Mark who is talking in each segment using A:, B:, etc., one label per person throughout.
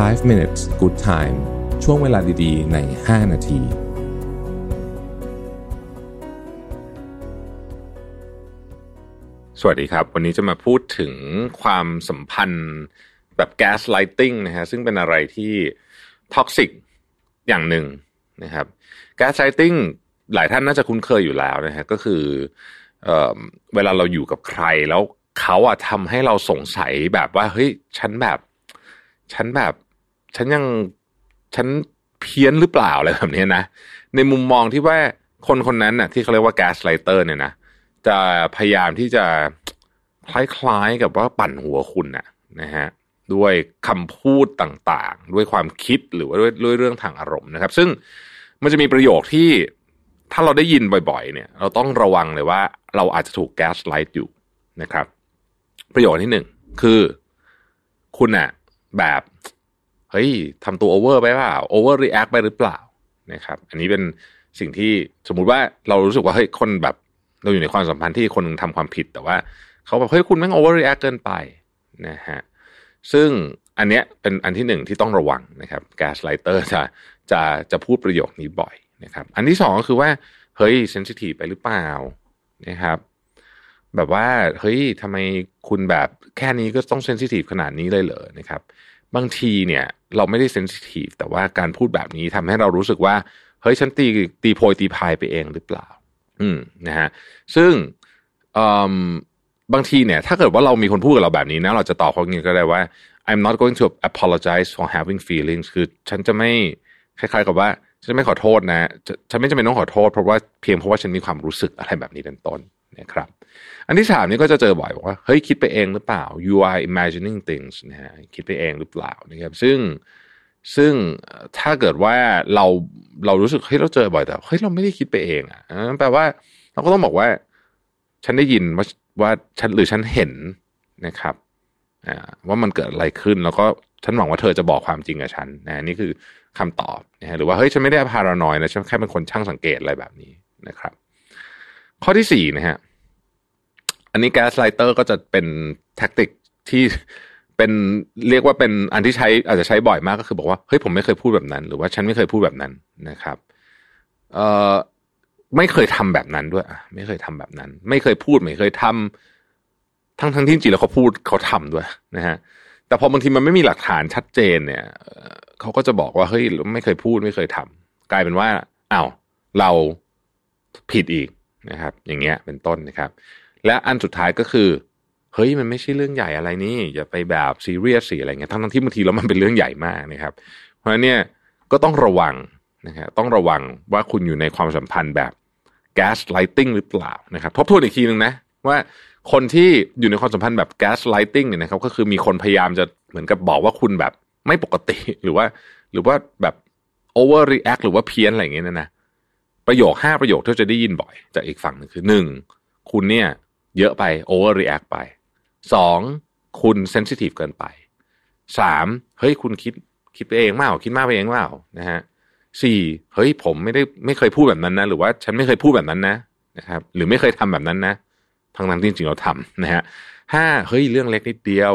A: 5 minutes good time ช่วงเวลาดีๆ ใน 5 นาที
B: สวัสดีครับ วันนี้จะมาพูดถึงความสัมพันธ์แบบแก๊สไลติงนะฮะ ซึ่งเป็นอะไรที่ท็อกซิกอย่างหนึ่งนะครับแก๊สไลติงหลายท่านน่าจะคุ้นเคยอยู่แล้วนะฮะ ก็คือเออเวลาเราอยู่กับใครแล้วเขาอะทำให้เราสงสัยแบบว่า เฮ้ย ฉันแบบ ฉันแบบ ฉันยังฉันเพี้ยนหรือเปล่าอะไรแบบนี้นะในมุมมองที่ว่าคนคนนั้นน่ะ ที่เขาเรียกว่าแก๊สไลเตอร์เนี่ยนะจะพยายามที่จะคล้ายๆกับว่าปั่นหัวคุณน่ะนะฮะด้วยคำพูดต่างๆ ด้วยความคิดหรือว่าด้วยด้วยเรื่องทางอารมณ์นะครับ ซึ่งมันจะมีประโยคที่ถ้าเราได้ยินบ่อยๆ เนี่ย เราต้องระวังเลยว่าเราอาจจะถูก gaslight อยู่นะครับ ประโยคที่หนึ่งคือ คุณอะ แบบเฮ้ยทำตัวโอเวอร์ไปเปล่าโอเวอร์รีแอคไปหรือเปล่านะครับ อันนี้เป็นสิ่งที่สมมุติว่าเรารู้สึกว่าเฮ้ยคนแบบเราอยู่ในความสัมพันธ์ที่คนหนึ่งทำความผิด แต่ว่าเขาแบบเฮ้ยคุณแม่ง overreact เกินไปนะฮะซึ่งอันเนี้ยเป็นอันที่หนึ่งที่ต้องระวังนะครับ gaslighter จะจะจะพูดประโยคนี้บ่อยนะครับ อันที่สองก็คือว่าเฮ้ย sensitive ไปหรือเปล่านะครับ แบบว่าเฮ้ยทำไมคุณแบบแค่นี้ก็ต้อง sensitive ขนาดนี้เลยเหรอนะครับ บางทีเนี่ย เราไม่ได้ sensitive แต่ว่าการพูดแบบนี้ทำให้เรารู้สึกว่า เฮ้ยฉันตีตีโพยตีพายไปเองหรือเปล่า อืมนะฮะซึ่งบางทีเนี่ย ถ้าเกิดว่าเรามีคนพูดกับเราแบบนี้นะ เราจะตอบเขาอย่างนี้ก็ได้ว่า I'm not going to apologize for having feelings คือฉันจะไม่คล้ายๆกับว่าฉันไม่ขอโทษนะจะฉันไม่จำเป็นต้องขอโทษเพราะว่าเพียงเพราะว่าฉันมีความรู้สึกอะไรแบบนี้เป็นต้น นะครับ อันที่สามนี่ก็จะเจอบ่อยบอกว่าเฮ้ยคิดไปเองหรือเปล่า you are imagining things นะฮะคิดไปเองหรือเปล่านะครับซึ่งซึ่งถ้าเกิดว่าเราเรารู้สึกเฮ้ยเราเจอบ่อยแต่เฮ้ยเราไม่ได้คิดไปเองอะอ่าแปลว่าเราก็ต้องบอกว่า ฉันได้ยินว่าว่าฉันหรือฉันเห็นนะครับอ่าว่ามันเกิดอะไรขึ้นแล้วก็ฉันหวังว่าเธอจะบอกความจริงกับฉันนะนี่คือคำตอบนะฮะหรือว่าเฮ้ยฉันไม่ได้ paranoid นะฉันแค่เป็นคนช่างสังเกตอะไรแบบนี้นะครับ ข้อที่สี่นะฮะ อันนี้ gaslighter ก็จะเป็น tactic ที่เป็นเรียกว่าเป็นอันที่ใช้อาจจะใช้บ่อยมากก็คือบอกว่าเฮ้ยผมไม่เคยพูดแบบนั้น หรือว่าฉันไม่เคยพูดแบบนั้นนะครับ เอ่อไม่เคยทำแบบนั้นด้วยไม่เคยทำแบบนั้น ไม่เคยพูดไม่เคยทำทั้งทั้งที่จริงแล้วเขาพูดเขาทำด้วยนะฮะแต่พอบางทีมันไม่มีหลักฐานชัดเจนเนี่ยเขาก็จะบอกว่าเฮ้ยไม่เคยพูดไม่เคยทำกลายเป็นว่าอ้าวเราผิดอีก นะครับ อย่างเงี้ยเป็นต้นนะครับ และอันสุดท้ายก็คือเฮ้ยมันไม่ใช่เรื่องใหญ่อะไรนี่อย่าไปแบบซีเรียสสิอะไรเงี้ยทั้งทั้งที่บางทีแล้วมันเป็นเรื่องใหญ่มากนะครับ เพราะฉะนั้นเนี่ยก็ต้องระวังนะครับต้องระวังว่าคุณอยู่ในความสัมพันธ์แบบ gaslighting หรือเปล่านะครับ ทบทวนอีกทีหนึ่งนะว่าคนที่อยู่ในความสัมพันธ์แบบ gaslighting เนี่ยนะครับก็คือมีคนพยายามจะเหมือนกับบอกว่าคุณแบบไม่ปกติหรือว่า หรือว่าแบบ overreact หรือว่าเพี้ยนอะไรอย่างเงี้ยนะนะ ประโยคห้าประโยคที่จะได้ยินบ่อย จากอีกฝั่งหนึ่งคือหนึ่งคุณเนี่ยเยอะไป overreact ไปสองคุณเซนซิทีฟเกินไปสามเฮ้ยคุณคิดคิดไปเองเปล่าคิดมากไปเองเปล่านะฮะสี่เฮ้ยผมไม่ได้ไม่เคยพูดแบบนั้นนะ หรือว่าฉันไม่เคยพูดแบบนั้นนะนะครับ หรือไม่เคยทำแบบนั้นนะทั้งนั้นที่จริงๆเราทำนะฮะห้าเฮ้ยเรื่องเล็กนิดเดียว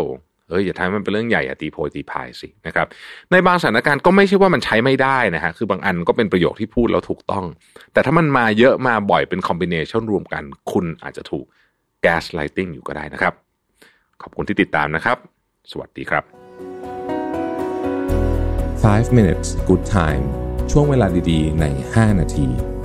B: เฮ้ยอย่าทำมันเป็นเรื่องใหญ่อย่าตีโพยตีพายสินะครับ ในบางสถานการณ์ก็ไม่ใช่ว่ามันใช้ไม่ได้นะฮะคือบางอันก็เป็นประโยคที่พูดแล้วถูกต้อง แต่ถ้ามันมาเยอะมาบ่อยเป็นคอมบิเนชันรวมกัน คุณอาจจะถูกแก๊สไลติงอยู่ก็ได้นะครับ ขอบคุณที่ติดตามนะครับ สวัสดีครับ
A: 5 minutes good time ช่วงเวลาดีๆ ใน 5 นาที